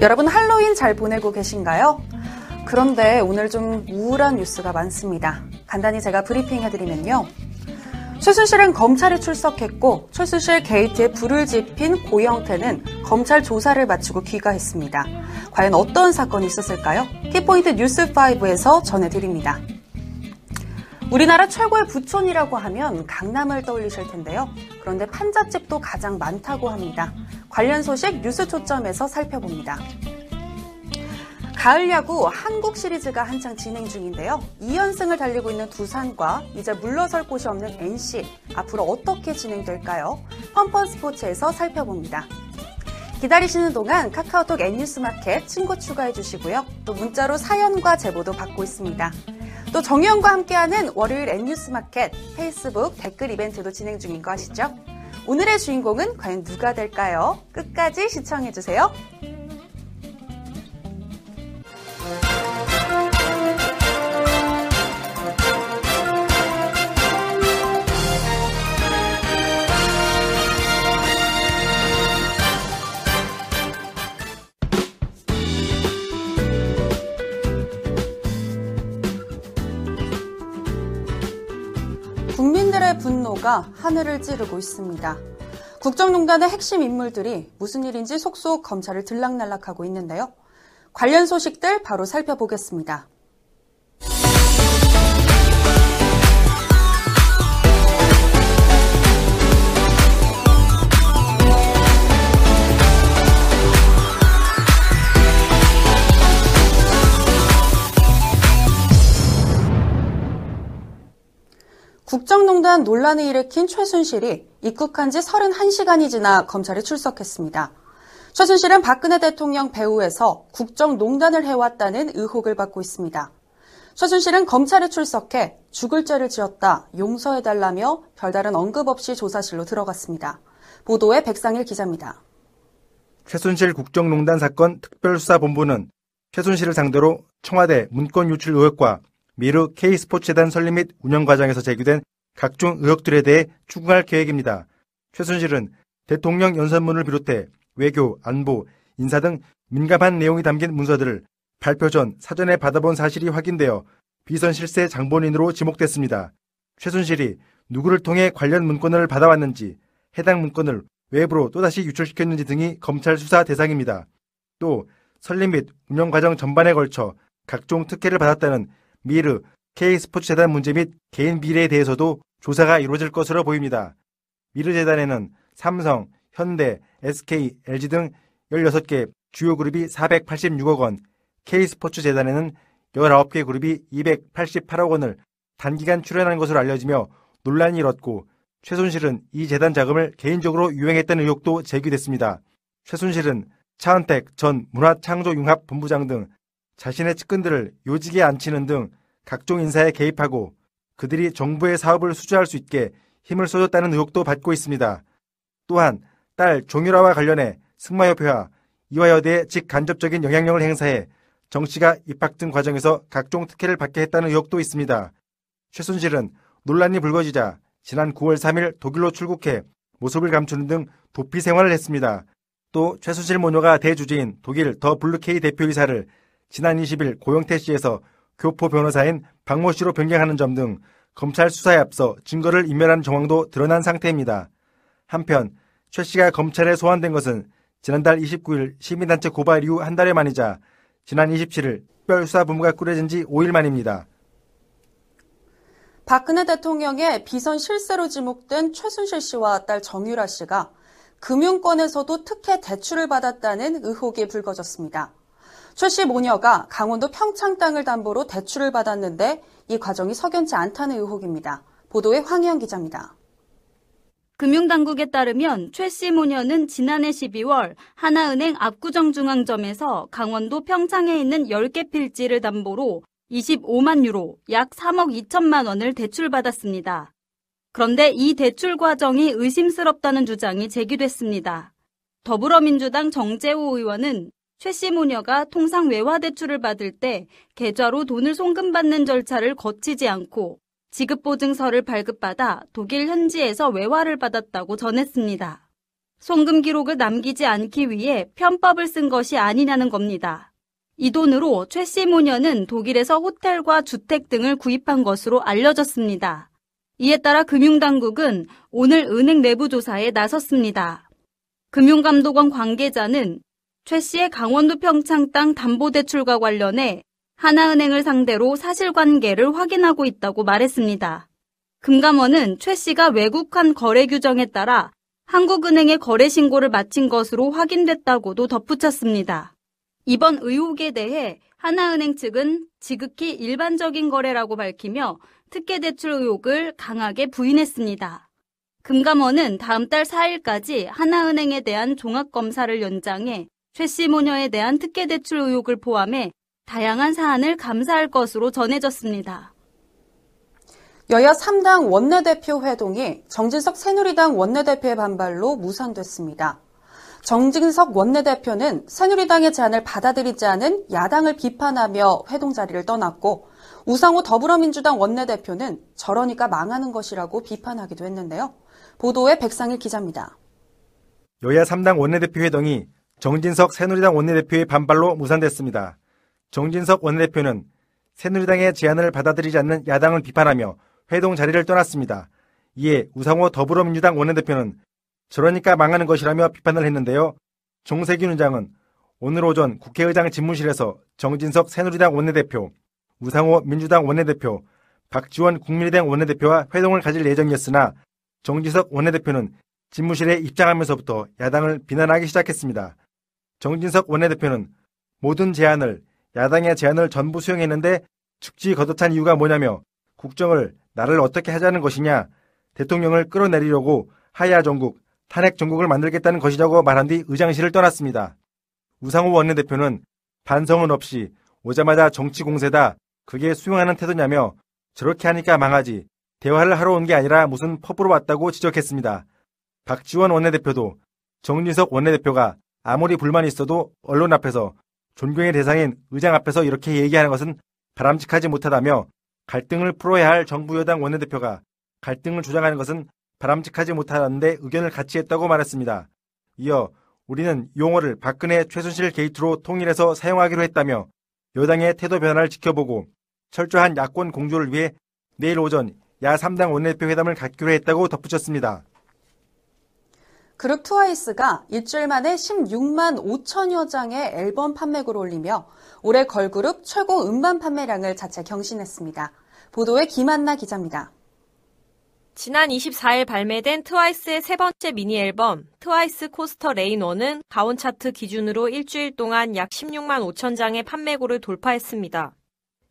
여러분 할로윈 잘 보내고 계신가요? 그런데 오늘 좀 우울한 뉴스가 많습니다. 간단히 제가 브리핑 해드리면요. 최순실은 검찰에 출석했고 최순실 게이트에 불을 지핀 고영태는 검찰 조사를 마치고 귀가했습니다. 과연 어떤 사건이 있었을까요? 키포인트 뉴스5에서 전해드립니다. 우리나라 최고의 부촌이라고 하면 강남을 떠올리실 텐데요. 그런데 판잣집도 가장 많다고 합니다. 관련 소식 뉴스 초점에서 살펴봅니다. 가을 야구 한국 시리즈가 한창 진행 중인데요. 2연승을 달리고 있는 두산과 이제 물러설 곳이 없는 NC 앞으로 어떻게 진행될까요? 펀펀 스포츠에서 살펴봅니다. 기다리시는 동안 카카오톡 N뉴스마켓 친구 추가해 주시고요. 또 문자로 사연과 제보도 받고 있습니다. 또 정의원과 함께하는 월요일 N뉴스마켓 페이스북 댓글 이벤트도 진행 중인 거 아시죠? 오늘의 주인공은 과연 누가 될까요? 끝까지 시청해 주세요. 분노가 하늘을 찌르고 있습니다. 국정농단의 핵심 인물들이 무슨 일인지 속속 검찰을 들락날락하고 있는데요. 관련 소식들 바로 살펴보겠습니다. 국정농단 논란을 일으킨 최순실이 입국한 지 31시간이 지나 검찰에 출석했습니다. 최순실은 박근혜 대통령 배후에서 국정농단을 해왔다는 의혹을 받고 있습니다. 최순실은 검찰에 출석해 죽을 죄를 지었다, 용서해달라며 별다른 언급 없이 조사실로 들어갔습니다. 보도에 백상일 기자입니다. 최순실 국정농단 사건 특별수사본부는 최순실을 상대로 청와대 문건 유출 의혹과 미르 K스포츠재단 설립 및 운영 과정에서 제기된 각종 의혹들에 대해 추궁할 계획입니다. 최순실은 대통령 연설문을 비롯해 외교, 안보, 인사 등 민감한 내용이 담긴 문서들을 발표 전 사전에 받아본 사실이 확인되어 비선 실세 장본인으로 지목됐습니다. 최순실이 누구를 통해 관련 문건을 받아왔는지, 해당 문건을 외부로 또다시 유출시켰는지 등이 검찰 수사 대상입니다. 또 설립 및 운영 과정 전반에 걸쳐 각종 특혜를 받았다는 미르, K스포츠재단 문제 및 개인 비리에 대해서도 조사가 이루어질 것으로 보입니다. 미르재단에는 삼성, 현대, SK, LG 등 16개 주요 그룹이 486억 원, K스포츠재단에는 19개 그룹이 288억 원을 단기간 출연한 것으로 알려지며 논란이 일었고 최순실은 이 재단 자금을 개인적으로 유행했다는 의혹도 제기됐습니다. 최순실은 차은택 전 문화창조융합본부장 등 자신의 측근들을 요직에 앉히는 등 각종 인사에 개입하고 그들이 정부의 사업을 수주할 수 있게 힘을 쏟았다는 의혹도 받고 있습니다. 또한 딸 종유라와 관련해 승마협회와 이화여대에 직간접적인 영향력을 행사해 정 씨가 입학 등 과정에서 각종 특혜를 받게 했다는 의혹도 있습니다. 최순실은 논란이 불거지자 지난 9월 3일 독일로 출국해 모습을 감추는 등 도피 생활을 했습니다. 또 최순실 모녀가 대주지인 독일 더 블루케이 대표이사를 지난 20일 고영태 씨에서 교포 변호사인 박모 씨로 변경하는 점 등 검찰 수사에 앞서 증거를 인멸한 정황도 드러난 상태입니다. 한편 최 씨가 검찰에 소환된 것은 지난달 29일 시민단체 고발 이후 한 달여 만이자 지난 27일 특별수사본부가 꾸려진 지 5일 만입니다. 박근혜 대통령의 비선 실세로 지목된 최순실 씨와 딸 정유라 씨가 금융권에서도 특혜 대출을 받았다는 의혹이 불거졌습니다. 최씨 모녀가 강원도 평창 땅을 담보로 대출을 받았는데 이 과정이 석연치 않다는 의혹입니다. 보도에 황희영 기자입니다. 금융당국에 따르면 최 씨 모녀는 지난해 12월 하나은행 압구정중앙점에서 강원도 평창에 있는 10개 필지를 담보로 25만 유로, 약 3억 2천만 원을 대출받았습니다. 그런데 이 대출 과정이 의심스럽다는 주장이 제기됐습니다. 더불어민주당 정재호 의원은 최씨 모녀가 통상 외화 대출을 받을 때 계좌로 돈을 송금받는 절차를 거치지 않고 지급보증서를 발급받아 독일 현지에서 외화를 받았다고 전했습니다. 송금 기록을 남기지 않기 위해 편법을 쓴 것이 아니냐는 겁니다. 이 돈으로 최씨 모녀는 독일에서 호텔과 주택 등을 구입한 것으로 알려졌습니다. 이에 따라 금융당국은 오늘 은행 내부 조사에 나섰습니다. 금융감독원 관계자는 최 씨의 강원도 평창 땅 담보대출과 관련해 하나은행을 상대로 사실관계를 확인하고 있다고 말했습니다. 금감원은 최 씨가 외국환 거래 규정에 따라 한국은행에 거래 신고를 마친 것으로 확인됐다고도 덧붙였습니다. 이번 의혹에 대해 하나은행 측은 지극히 일반적인 거래라고 밝히며 특혜 대출 의혹을 강하게 부인했습니다. 금감원은 다음 달 4일까지 하나은행에 대한 종합검사를 연장해 최씨 모녀에 대한 특혜 대출 의혹을 포함해 다양한 사안을 감사할 것으로 전해졌습니다. 여야 3당 원내대표 회동이 정진석 새누리당 원내대표의 반발로 무산됐습니다. 정진석 원내대표는 새누리당의 제안을 받아들이지 않은 야당을 비판하며 회동 자리를 떠났고 우상호 더불어민주당 원내대표는 저러니까 망하는 것이라고 비판하기도 했는데요. 보도에 백상일 기자입니다. 여야 3당 원내대표 회동이 정진석 새누리당 원내대표의 반발로 무산됐습니다. 정진석 원내대표는 새누리당의 제안을 받아들이지 않는 야당을 비판하며 회동 자리를 떠났습니다. 이에 우상호 더불어민주당 원내대표는 저러니까 망하는 것이라며 비판을 했는데요. 정세균 의장은 오늘 오전 국회의장 집무실에서 정진석 새누리당 원내대표, 우상호 민주당 원내대표, 박지원 국민의당 원내대표와 회동을 가질 예정이었으나 정진석 원내대표는 집무실에 입장하면서부터 야당을 비난하기 시작했습니다. 정진석 원내대표는 모든 제안을 야당의 제안을 전부 수용했는데 축지 거듭한 이유가 뭐냐며 국정을 나를 어떻게 하자는 것이냐 대통령을 끌어내리려고 하야 전국 탄핵 전국을 만들겠다는 것이라고 말한 뒤 의장실을 떠났습니다. 우상호 원내대표는 반성은 없이 오자마자 정치 공세다 그게 수용하는 태도냐며 저렇게 하니까 망하지 대화를 하러 온 게 아니라 무슨 펍으로 왔다고 지적했습니다. 박지원 원내대표도 정진석 원내대표가 아무리 불만이 있어도 언론 앞에서 존경의 대상인 의장 앞에서 이렇게 얘기하는 것은 바람직하지 못하다며 갈등을 풀어야 할 정부 여당 원내대표가 갈등을 조장하는 것은 바람직하지 못하는데 의견을 같이 했다고 말했습니다. 이어 우리는 용어를 박근혜 최순실 게이트로 통일해서 사용하기로 했다며 여당의 태도 변화를 지켜보고 철저한 야권 공조를 위해 내일 오전 야 3당 원내대표 회담을 갖기로 했다고 덧붙였습니다. 그룹 트와이스가 일주일 만에 16만 5천여 장의 앨범 판매고를 올리며 올해 걸그룹 최고 음반 판매량을 자체 경신했습니다. 보도에 김한나 기자입니다. 지난 24일 발매된 트와이스의 세 번째 미니 앨범 트와이스 coaster LANE 1은 가온 차트 기준으로 일주일 동안 약 16만 5천 장의 판매고를 돌파했습니다.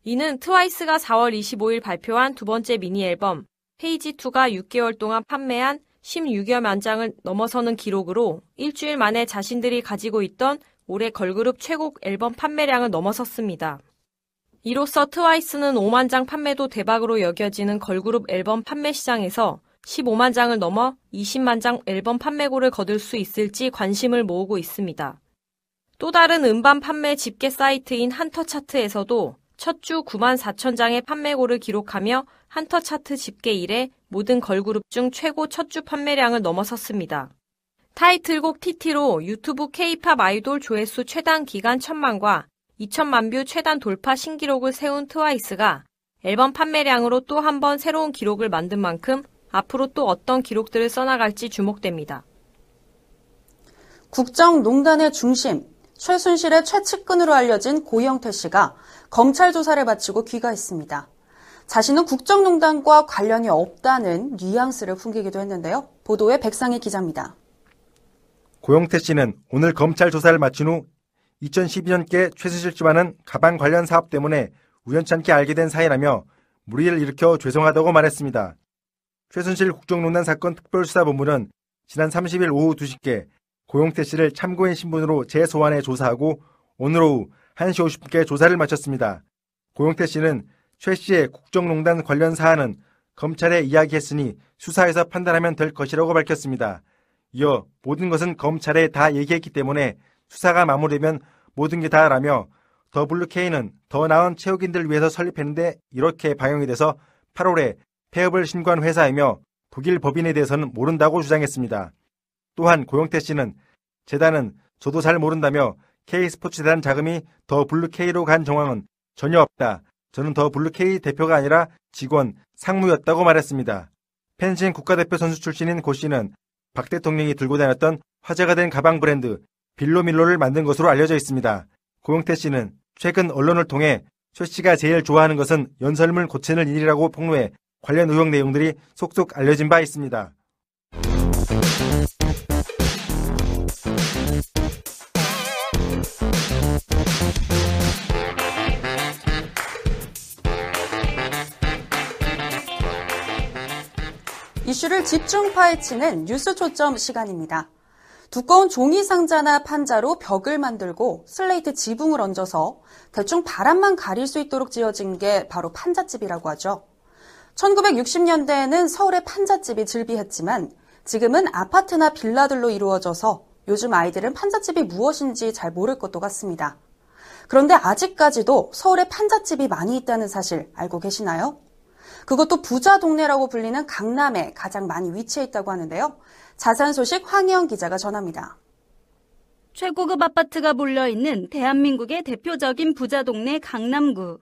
이는 트와이스가 4월 25일 발표한 두 번째 미니 앨범 페이지2가 6개월 동안 판매한 16여 만 장을 넘어서는 기록으로 일주일 만에 자신들이 가지고 있던 올해 걸그룹 최고 앨범 판매량을 넘어섰습니다. 이로써 트와이스는 5만 장 판매도 대박으로 여겨지는 걸그룹 앨범 판매 시장에서 15만 장을 넘어 20만 장 앨범 판매고를 거둘 수 있을지 관심을 모으고 있습니다. 또 다른 음반 판매 집계 사이트인 한터 차트에서도 첫 주 9만 4천 장의 판매고를 기록하며 한터 차트 집계 이래 모든 걸그룹 중 최고 첫 주 판매량을 넘어섰습니다. 타이틀곡 TT로 유튜브 K-팝 아이돌 조회수 최단 기간 천만과 2천만 뷰 최단 돌파 신기록을 세운 트와이스가 앨범 판매량으로 또 한 번 새로운 기록을 만든 만큼 앞으로 또 어떤 기록들을 써나갈지 주목됩니다. 국정농단의 중심, 최순실의 최측근으로 알려진 고영태 씨가 검찰 조사를 마치고 귀가했습니다. 자신은 국정농단과 관련이 없다는 뉘앙스를 풍기기도 했는데요. 보도에 백상희 기자입니다. 고영태 씨는 오늘 검찰 조사를 마친 후 2012년께 최순실 집안은 가방 관련 사업 때문에 우연찮게 알게 된 사이라며 무리를 일으켜 죄송하다고 말했습니다. 최순실 국정농단 사건 특별수사본부는 지난 30일 오후 2시께 고용태 씨를 참고인 신분으로 재소환해 조사하고 오늘 오후 1시 50분께 조사를 마쳤습니다. 고용태 씨는 최 씨의 국정농단 관련 사안은 검찰에 이야기했으니 수사에서 판단하면 될 것이라고 밝혔습니다. 이어 모든 것은 검찰에 다 얘기했기 때문에 수사가 마무리되면 모든 게 다라며 더블루K는 더 나은 체육인들을 위해서 설립했는데 이렇게 방영이 돼서 8월에 폐업을 신고한 회사이며 독일 법인에 대해서는 모른다고 주장했습니다. 또한 고영태 씨는 재단은 저도 잘 모른다며 K스포츠 재단 자금이 더 블루K로 간 정황은 전혀 없다. 저는 더 블루K 대표가 아니라 직원, 상무였다고 말했습니다. 펜싱 국가대표 선수 출신인 고 씨는 박 대통령이 들고 다녔던 화제가 된 가방 브랜드 빌로밀로를 만든 것으로 알려져 있습니다. 고영태 씨는 최근 언론을 통해 최 씨가 제일 좋아하는 것은 연설문 고치는 일이라고 폭로해 관련 의혹 내용들이 속속 알려진 바 있습니다. 이슈를 집중 파헤치는 뉴스 초점 시간입니다. 두꺼운 종이 상자나 판자로 벽을 만들고 슬레이트 지붕을 얹어서 대충 바람만 가릴 수 있도록 지어진 게 바로 판잣집이라고 하죠. 1960년대에는 서울의 판잣집이 즐비했지만 지금은 아파트나 빌라들로 이루어져서 요즘 아이들은 판잣집이 무엇인지 잘 모를 것도 같습니다. 그런데 아직까지도 서울에 판잣집이 많이 있다는 사실 알고 계시나요? 그것도 부자 동네라고 불리는 강남에 가장 많이 위치해 있다고 하는데요. 자산 소식 황희영 기자가 전합니다. 최고급 아파트가 몰려있는 대한민국의 대표적인 부자 동네 강남구.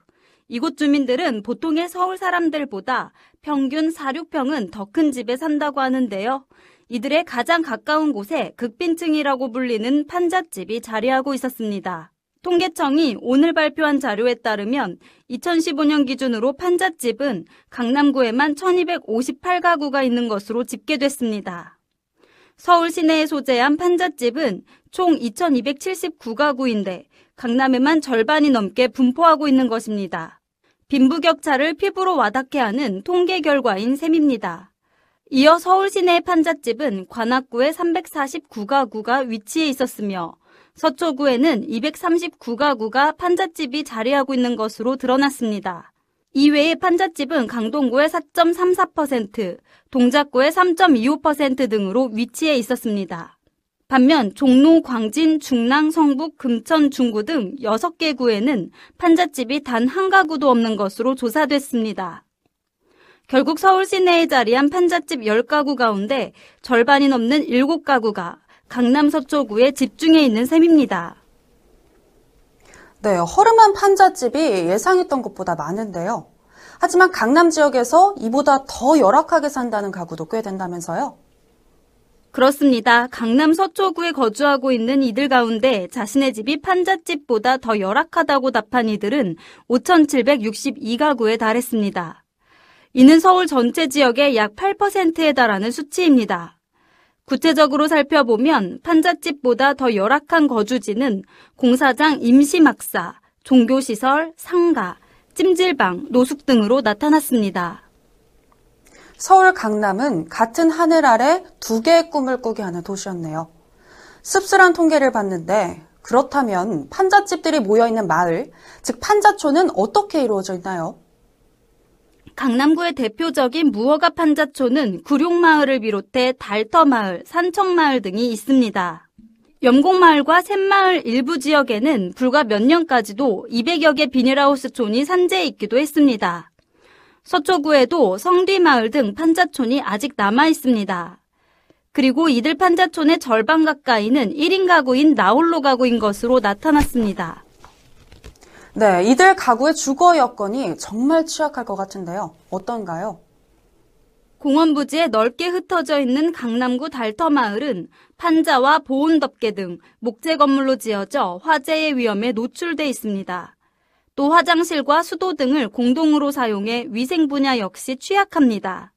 이곳 주민들은 보통의 서울 사람들보다 평균 4, 6평은 더 큰 집에 산다고 하는데요. 이들의 가장 가까운 곳에 극빈층이라고 불리는 판잣집이 자리하고 있었습니다. 통계청이 오늘 발표한 자료에 따르면 2015년 기준으로 판잣집은 강남구에만 1258가구가 있는 것으로 집계됐습니다. 서울 시내에 소재한 판잣집은 총 2279가구인데 강남에만 절반이 넘게 분포하고 있는 것입니다. 빈부격차를 피부로 와닿게 하는 통계 결과인 셈입니다. 이어 서울 시내의 판잣집은 관악구에 349가구가 위치해 있었으며 서초구에는 239가구가 판잣집이 자리하고 있는 것으로 드러났습니다. 이외에 판잣집은 강동구의 4.34%, 동작구의 3.25% 등으로 위치해 있었습니다. 반면 종로, 광진, 중랑, 성북, 금천, 중구 등 6개 구에는 판잣집이 단 한 가구도 없는 것으로 조사됐습니다. 결국 서울 시내에 자리한 판잣집 10가구 가운데 절반이 넘는 7가구가 강남 서초구에 집중해 있는 셈입니다. 네, 허름한 판잣집이 예상했던 것보다 많은데요. 하지만 강남 지역에서 이보다 더 열악하게 산다는 가구도 꽤 된다면서요? 그렇습니다. 강남 서초구에 거주하고 있는 이들 가운데 자신의 집이 판잣집보다 더 열악하다고 답한 이들은 5,762가구에 달했습니다. 이는 서울 전체 지역의 약 8%에 달하는 수치입니다. 구체적으로 살펴보면 판잣집보다 더 열악한 거주지는 공사장 임시막사, 종교시설, 상가, 찜질방, 노숙 등으로 나타났습니다. 서울 강남은 같은 하늘 아래 두 개의 꿈을 꾸게 하는 도시였네요. 씁쓸한 통계를 봤는데 그렇다면 판잣집들이 모여있는 마을, 즉 판자촌은 어떻게 이루어져 있나요? 강남구의 대표적인 무허가 판자촌은 구룡마을을 비롯해 달터마을, 산청마을 등이 있습니다. 염곡마을과 샘마을 일부 지역에는 불과 몇 년까지도 200여 개 비닐하우스촌이 산재해 있기도 했습니다. 서초구에도 성뒤마을 등 판자촌이 아직 남아 있습니다. 그리고 이들 판자촌의 절반 가까이는 1인 가구인 나홀로 가구인 것으로 나타났습니다. 네, 이들 가구의 주거 여건이 정말 취약할 것 같은데요. 어떤가요? 공원 부지에 넓게 흩어져 있는 강남구 달터마을은 판자와 보온 덮개 등 목재 건물로 지어져 화재의 위험에 노출돼 있습니다. 또 화장실과 수도 등을 공동으로 사용해 위생 분야 역시 취약합니다.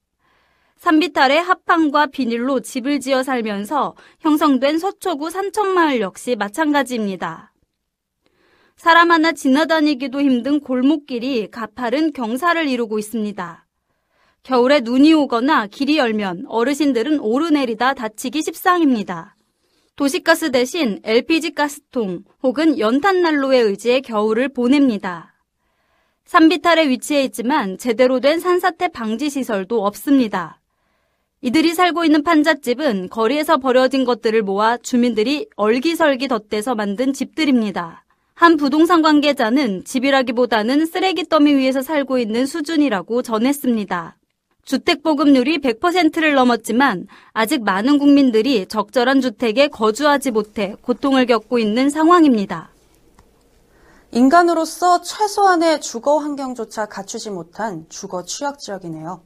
산비탈의 합판과 비닐로 집을 지어 살면서 형성된 서초구 산천마을 역시 마찬가지입니다. 사람 하나 지나다니기도 힘든 골목길이 가파른 경사를 이루고 있습니다. 겨울에 눈이 오거나 길이 열면 어르신들은 오르내리다 다치기 십상입니다. 도시가스 대신 LPG 가스통 혹은 연탄난로에 의지해 겨울을 보냅니다. 산비탈에 위치해 있지만 제대로 된 산사태 방지 시설도 없습니다. 이들이 살고 있는 판잣집은 거리에서 버려진 것들을 모아 주민들이 얼기설기 덧대서 만든 집들입니다. 한 부동산 관계자는 집이라기보다는 쓰레기 더미 위에서 살고 있는 수준이라고 전했습니다. 주택 보급률이 100%를 넘었지만 아직 많은 국민들이 적절한 주택에 거주하지 못해 고통을 겪고 있는 상황입니다. 인간으로서 최소한의 주거 환경조차 갖추지 못한 주거 취약 지역이네요.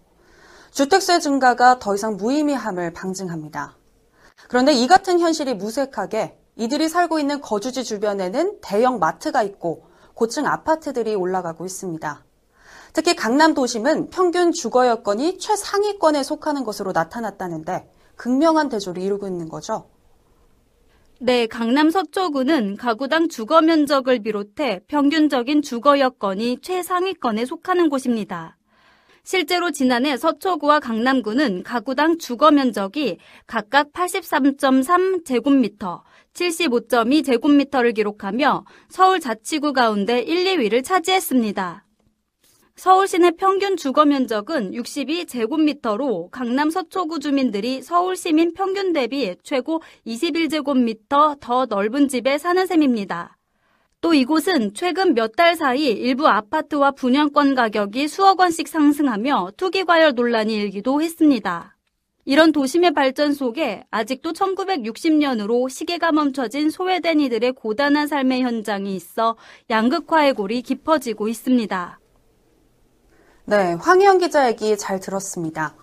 주택세 증가가 더 이상 무의미함을 방증합니다. 그런데 이 같은 현실이 무색하게 이들이 살고 있는 거주지 주변에는 대형 마트가 있고 고층 아파트들이 올라가고 있습니다. 특히 강남 도심은 평균 주거 여건이 최상위권에 속하는 것으로 나타났다는데 극명한 대조를 이루고 있는 거죠. 네, 강남 서초구는 가구당 주거 면적을 비롯해 평균적인 주거 여건이 최상위권에 속하는 곳입니다. 실제로 지난해 서초구와 강남구는 가구당 주거 면적이 각각 83.3제곱미터, 75.2제곱미터를 기록하며 서울 자치구 가운데 1, 2위를 차지했습니다. 서울 시내 평균 주거 면적은 62제곱미터로 강남 서초구 주민들이 서울 시민 평균 대비 최고 21제곱미터 더 넓은 집에 사는 셈입니다. 또 이곳은 최근 몇 달 사이 일부 아파트와 분양권 가격이 수억 원씩 상승하며 투기 과열 논란이 일기도 했습니다. 이런 도심의 발전 속에 아직도 1960년으로 시계가 멈춰진 소외된 이들의 고단한 삶의 현장이 있어 양극화의 골이 깊어지고 있습니다. 네, 황희영 기자 얘기 잘 들었습니다.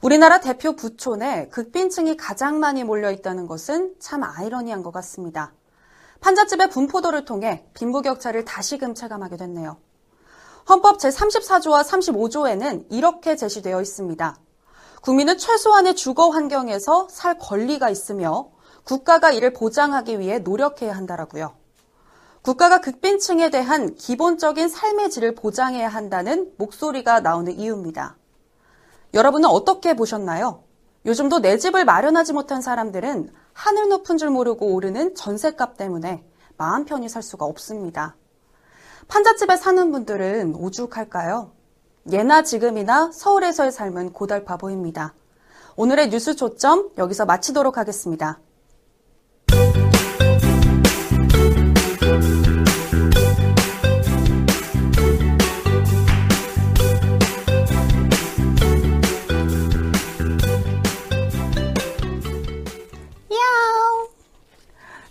우리나라 대표 부촌에 극빈층이 가장 많이 몰려 있다는 것은 참 아이러니한 것 같습니다. 판잣집의 분포도를 통해 빈부격차를 다시금 체감하게 됐네요. 헌법 제34조와 35조에는 이렇게 제시되어 있습니다. 국민은 최소한의 주거 환경에서 살 권리가 있으며 국가가 이를 보장하기 위해 노력해야 한다라고요. 국가가 극빈층에 대한 기본적인 삶의 질을 보장해야 한다는 목소리가 나오는 이유입니다. 여러분은 어떻게 보셨나요? 요즘도 내 집을 마련하지 못한 사람들은 하늘 높은 줄 모르고 오르는 전셋값 때문에 마음 편히 살 수가 없습니다. 판잣집에 사는 분들은 오죽할까요? 예나 지금이나 서울에서의 삶은 고달파 보입니다. 오늘의 뉴스 초점 여기서 마치도록 하겠습니다.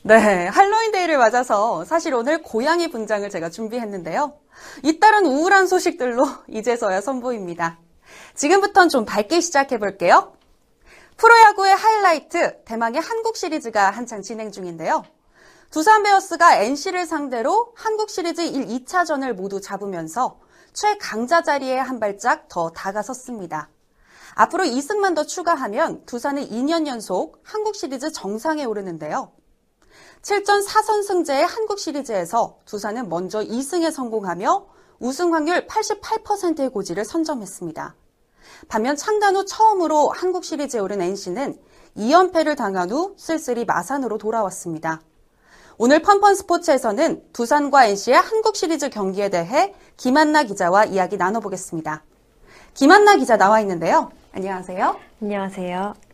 네, 할로 윈데이를 맞아서 사실 오늘 고양이 분장을 제가 준비했는데요. 잇따른 우울한 소식들로 이제서야 선보입니다. 지금부턴 좀 밝게 시작해 볼게요. 프로야구의 하이라이트, 대망의 한국 시리즈가 한창 진행 중인데요. 두산 베어스가 NC를 상대로 한국 시리즈 1, 2차전을 모두 잡으면서 최강자 자리에 한 발짝 더 다가섰습니다. 앞으로 2승만 더 추가하면 두산은 2년 연속 한국 시리즈 정상에 오르는데요. 7전 4선승제의 한국 시리즈에서 두산은 먼저 2승에 성공하며 우승 확률 88%의 고지를 선점했습니다. 반면 창단 후 처음으로 한국 시리즈에 오른 NC는 2연패를 당한 후 쓸쓸히 마산으로 돌아왔습니다. 오늘 펀펀 스포츠에서는 두산과 NC의 한국 시리즈 경기에 대해 김한나 기자와 이야기 나눠보겠습니다. 김한나 기자 나와 있는데요. 안녕하세요. 안녕하세요.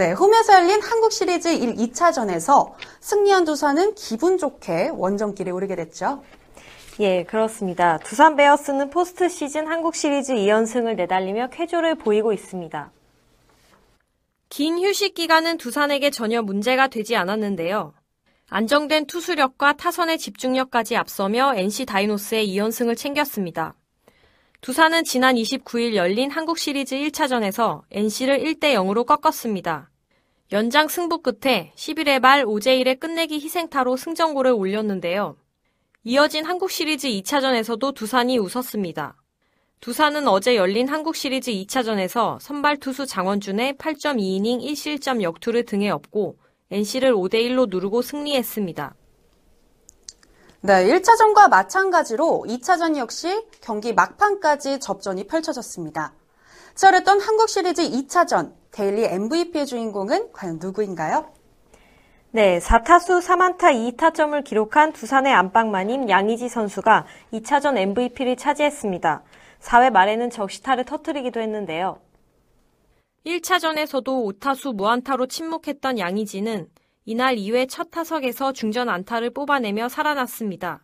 네, 홈에서 열린 한국 시리즈 1, 2차전에서 승리한 두산은 기분 좋게 원정길에 오르게 됐죠. 예, 그렇습니다. 두산 베어스는 포스트 시즌 한국 시리즈 2연승을 내달리며 쾌조를 보이고 있습니다. 긴 휴식 기간은 두산에게 전혀 문제가 되지 않았는데요. 안정된 투수력과 타선의 집중력까지 앞서며 NC 다이노스의 2연승을 챙겼습니다. 두산은 지난 29일 열린 한국 시리즈 1차전에서 NC를 1대 0으로 꺾었습니다. 연장 승부 끝에 11회 말 오제일의 끝내기 희생타로 승전골을 올렸는데요. 이어진 한국 시리즈 2차전에서도 두산이 웃었습니다. 두산은 어제 열린 한국 시리즈 2차전에서 선발 투수 장원준의 8.2이닝 1실점 역투를 등에 업고 NC를 5대1로 누르고 승리했습니다. 네, 1차전과 마찬가지로 2차전 역시 경기 막판까지 접전이 펼쳐졌습니다. 치열했던 한국 시리즈 2차전 daily MVP의 주인공은 과연 누구인가요? 네, 4타수 3안타 2타점을 기록한 두산의 안방마님 양의지 선수가 2차전 MVP를 차지했습니다. 4회 말에는 적시타를 터뜨리기도 했는데요. 1차전에서도 5타수 무안타로 침묵했던 양의지는 이날 2회 첫 타석에서 중전 안타를 뽑아내며 살아났습니다.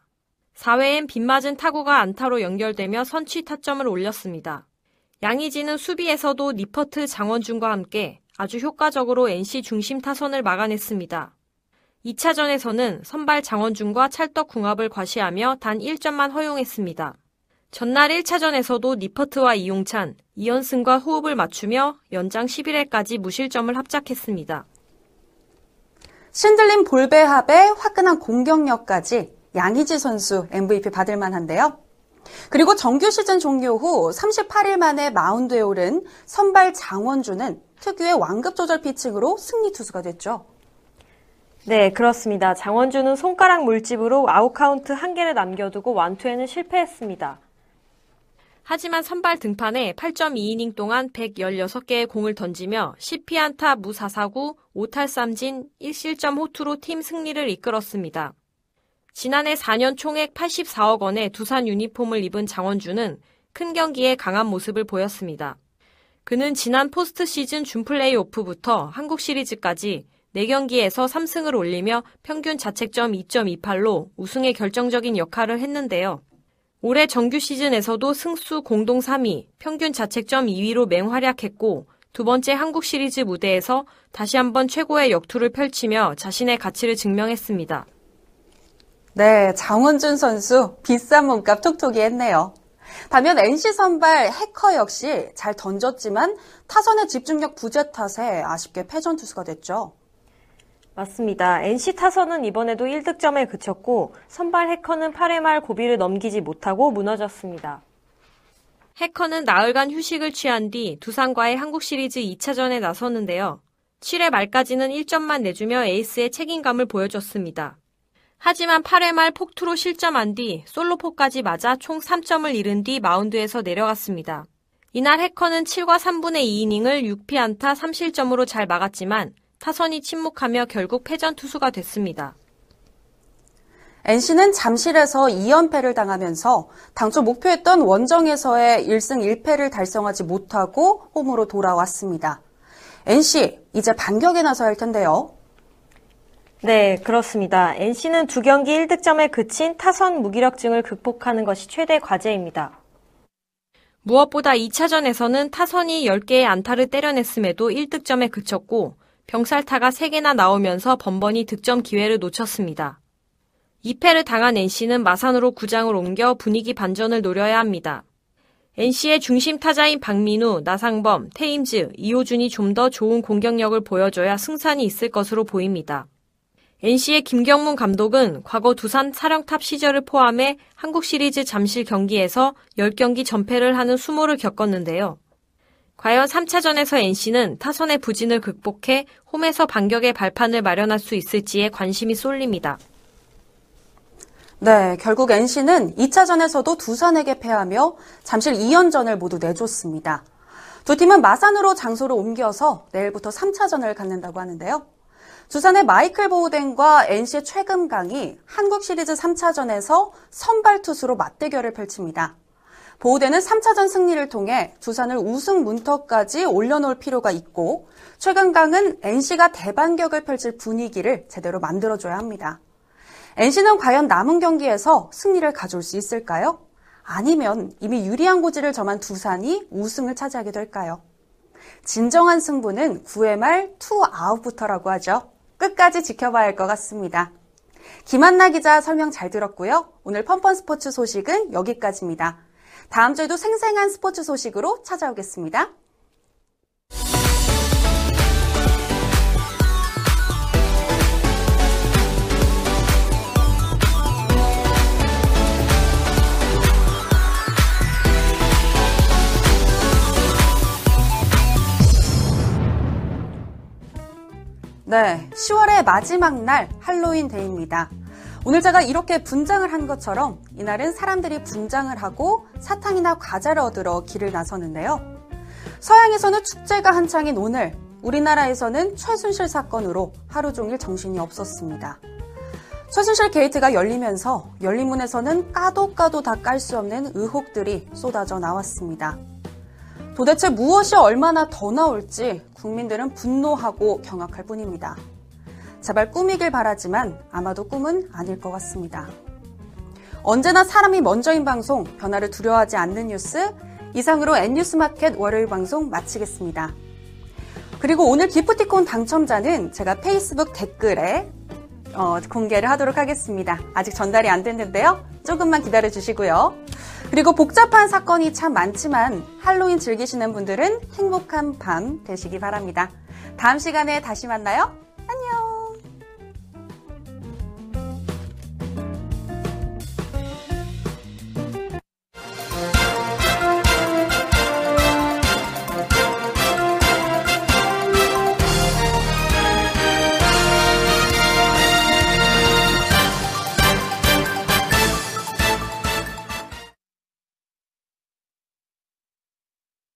4회엔 빗맞은 타구가 안타로 연결되며 선취 타점을 올렸습니다. 양의지는 수비에서도 니퍼트 장원준과 함께 아주 효과적으로 NC 중심 타선을 막아냈습니다. 2차전에서는 선발 장원준과 찰떡 궁합을 과시하며 단 1점만 허용했습니다. 전날 1차전에서도 니퍼트와 이용찬, 이연승과 호흡을 맞추며 연장 11회까지 무실점을 합작했습니다. 신들린 볼배합의 화끈한 공격력까지 양희지 선수 MVP 받을 만한데요. 그리고 정규 시즌 종료 후 38일 만에 마운드에 오른 선발 장원준은 특유의 완급 조절 피칭으로 승리 투수가 됐죠. 네, 그렇습니다. 장원준은 손가락 물집으로 아웃카운트 한 개를 남겨두고 완투에는 실패했습니다. 하지만 선발 등판에 8.2이닝 동안 116개의 공을 던지며 10피안타 무사사구 5탈삼진 1실점 호투로 팀 승리를 이끌었습니다. 지난해 4년 총액 84억 원의 두산 유니폼을 입은 장원주는 큰 경기에 강한 모습을 보였습니다. 그는 지난 포스트 시즌 준 플레이오프부터 한국 시리즈까지 4경기에서 3승을 올리며 평균 자책점 2.28로 우승에 결정적인 역할을 했는데요. 올해 정규 시즌에서도 승수 공동 3위, 평균 자책점 2위로 맹활약했고 두 번째 한국 시리즈 무대에서 다시 한번 최고의 역투를 펼치며 자신의 가치를 증명했습니다. 네, 장원준 선수 비싼 몸값 톡톡이 했네요. 반면 NC 선발 해커 역시 잘 던졌지만 타선의 집중력 부재 탓에 아쉽게 패전 투수가 됐죠. 맞습니다. NC 타선은 이번에도 1득점에 그쳤고 선발 해커는 8회 말 고비를 넘기지 못하고 무너졌습니다. 해커는 나흘간 휴식을 취한 뒤 두산과의 한국 시리즈 2차전에 나섰는데요. 7회 말까지는 1점만 내주며 에이스의 책임감을 보여줬습니다. 하지만 8회 말 폭투로 실점한 뒤 솔로포까지 맞아 총 3점을 잃은 뒤 마운드에서 내려갔습니다. 이날 해커는 7과 3분의 2이닝을 6피안타 3실점으로 잘 막았지만 타선이 침묵하며 결국 패전 투수가 됐습니다. NC는 잠실에서 2연패를 당하면서 당초 목표했던 원정에서의 1승 1패를 달성하지 못하고 홈으로 돌아왔습니다. NC, 이제 반격에 나서야 할 텐데요. 네, 그렇습니다. NC는 두 경기 1득점에 그친 타선 무기력증을 극복하는 것이 최대 과제입니다. 무엇보다 2차전에서는 타선이 10개의 안타를 때려냈음에도 1득점에 그쳤고 병살타가 3개나 나오면서 번번이 득점 기회를 놓쳤습니다. 2패를 당한 NC는 마산으로 구장을 옮겨 분위기 반전을 노려야 합니다. NC의 중심 타자인 박민우, 나상범, 테임즈, 이호준이 좀 더 좋은 공격력을 보여줘야 승산이 있을 것으로 보입니다. NC의 김경문 감독은 과거 두산 사령탑 시절을 포함해 한국 시리즈 잠실 경기에서 10경기 전패를 하는 수모를 겪었는데요. 과연 3차전에서 NC는 타선의 부진을 극복해 홈에서 반격의 발판을 마련할 수 있을지에 관심이 쏠립니다. 네, 결국 NC는 2차전에서도 두산에게 패하며 잠실 2연전을 모두 내줬습니다. 두 팀은 마산으로 장소를 옮겨서 내일부터 3차전을 갖는다고 하는데요. 두산의 마이클 보우덴과 NC의 최금강이 한국 시리즈 3차전에서 선발 투수로 맞대결을 펼칩니다. 보우덴은 3차전 승리를 통해 두산을 우승 문턱까지 올려놓을 필요가 있고 최금강은 NC가 대반격을 펼칠 분위기를 제대로 만들어줘야 합니다. NC는 과연 남은 경기에서 승리를 가져올 수 있을까요? 아니면 이미 유리한 고지를 점한 두산이 우승을 차지하게 될까요? 진정한 승부는 9회 말 투아웃부터라고 하죠. 끝까지 지켜봐야 할 것 같습니다. 김한나 기자 설명 잘 들었고요. 오늘 펀펀 스포츠 소식은 여기까지입니다. 다음 주에도 생생한 스포츠 소식으로 찾아오겠습니다. 네, 10월의 마지막 날 할로윈 데이입니다. 오늘 제가 이렇게 분장을 한 것처럼 이날은 사람들이 분장을 하고 사탕이나 과자를 얻으러 길을 나서는데요. 서양에서는 축제가 한창인 오늘, 우리나라에서는 최순실 사건으로 하루 종일 정신이 없었습니다. 최순실 게이트가 열리면서 열린문에서는 까도 까도 다 깔 수 없는 의혹들이 쏟아져 나왔습니다. 도대체 무엇이 얼마나 더 나올지 국민들은 분노하고 경악할 뿐입니다. 제발 꿈이길 바라지만 아마도 꿈은 아닐 것 같습니다. 언제나 사람이 먼저인 방송, 변화를 두려워하지 않는 뉴스, 이상으로 N뉴스마켓 월요일 방송 마치겠습니다. 그리고 오늘 기프티콘 당첨자는 제가 페이스북 댓글에 어, 공개를 하도록 하겠습니다. 아직 전달이 안 됐는데요. 조금만 기다려 주시고요. 그리고 복잡한 사건이 참 많지만 할로윈 즐기시는 분들은 행복한 밤 되시기 바랍니다. 다음 시간에 다시 만나요.